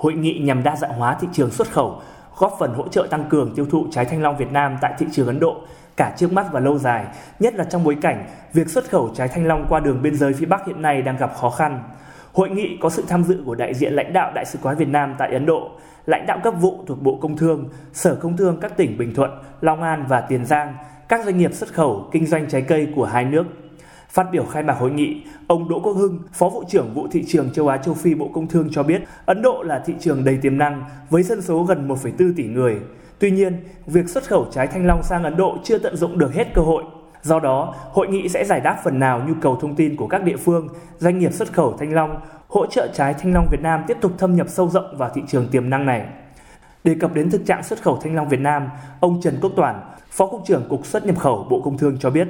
Hội nghị nhằm đa dạng hóa thị trường xuất khẩu, góp phần hỗ trợ tăng cường tiêu thụ trái thanh long Việt Nam tại thị trường Ấn Độ cả trước mắt và lâu dài, nhất là trong bối cảnh việc xuất khẩu trái thanh long qua đường biên giới phía Bắc hiện nay đang gặp khó khăn. Hội nghị có sự tham dự của đại diện lãnh đạo Đại sứ quán Việt Nam tại Ấn Độ, lãnh đạo cấp vụ thuộc Bộ Công Thương, Sở Công Thương các tỉnh Bình Thuận, Long An và Tiền Giang, các doanh nghiệp xuất khẩu, kinh doanh trái cây của hai nước. Phát biểu khai mạc hội nghị, ông Đỗ Quốc Hưng, Phó vụ trưởng vụ thị trường châu Á châu Phi Bộ Công Thương cho biết, Ấn Độ là thị trường đầy tiềm năng với dân số gần 1,4 tỷ người. Tuy nhiên, việc xuất khẩu trái thanh long sang Ấn Độ chưa tận dụng được hết cơ hội. Do đó, hội nghị sẽ giải đáp phần nào nhu cầu thông tin của các địa phương, doanh nghiệp xuất khẩu thanh long, hỗ trợ trái thanh long Việt Nam tiếp tục thâm nhập sâu rộng vào thị trường tiềm năng này. Đề cập đến thực trạng xuất khẩu thanh long Việt Nam, ông Trần Quốc Toản, Phó Cục trưởng Cục xuất nhập khẩu Bộ Công Thương cho biết,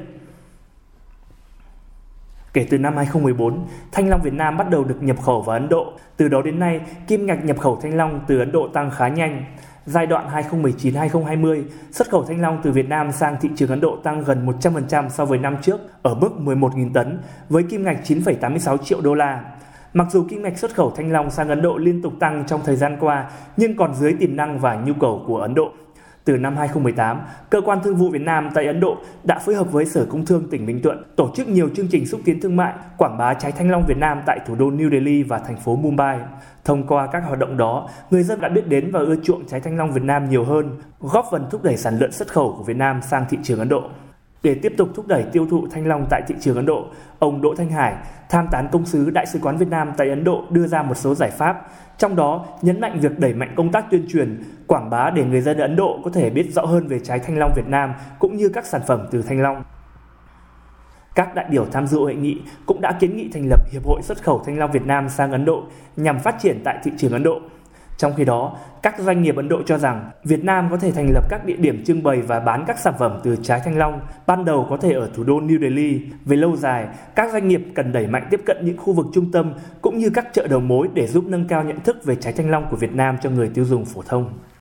Kể từ năm 2014, thanh long Việt Nam bắt đầu được nhập khẩu vào Ấn Độ. Từ đó đến nay, kim ngạch nhập khẩu thanh long từ Ấn Độ tăng khá nhanh. Giai đoạn 2019-2020, xuất khẩu thanh long từ Việt Nam sang thị trường Ấn Độ tăng gần 100% so với năm trước, ở mức 11.000 tấn, với kim ngạch 9,86 triệu đô la. Mặc dù kim ngạch xuất khẩu thanh long sang Ấn Độ liên tục tăng trong thời gian qua, nhưng còn dưới tiềm năng và nhu cầu của Ấn Độ. Từ năm 2018, Cơ quan Thương vụ Việt Nam tại Ấn Độ đã phối hợp với Sở Công Thương tỉnh Bình Thuận tổ chức nhiều chương trình xúc tiến thương mại, quảng bá trái thanh long Việt Nam tại thủ đô New Delhi và thành phố Mumbai. Thông qua các hoạt động đó, người dân đã biết đến và ưa chuộng trái thanh long Việt Nam nhiều hơn, góp phần thúc đẩy sản lượng xuất khẩu của Việt Nam sang thị trường Ấn Độ. Để tiếp tục thúc đẩy tiêu thụ thanh long tại thị trường Ấn Độ, ông Đỗ Thanh Hải, tham tán công sứ Đại sứ quán Việt Nam tại Ấn Độ đưa ra một số giải pháp, trong đó nhấn mạnh việc đẩy mạnh công tác tuyên truyền, quảng bá để người dân Ấn Độ có thể biết rõ hơn về trái thanh long Việt Nam cũng như các sản phẩm từ thanh long. Các đại biểu tham dự hội nghị cũng đã kiến nghị thành lập Hiệp hội xuất khẩu thanh long Việt Nam sang Ấn Độ nhằm phát triển tại thị trường Ấn Độ. Trong khi đó, các doanh nghiệp Ấn Độ cho rằng Việt Nam có thể thành lập các địa điểm trưng bày và bán các sản phẩm từ trái thanh long, ban đầu có thể ở thủ đô New Delhi. Về lâu dài, các doanh nghiệp cần đẩy mạnh tiếp cận những khu vực trung tâm cũng như các chợ đầu mối để giúp nâng cao nhận thức về trái thanh long của Việt Nam cho người tiêu dùng phổ thông.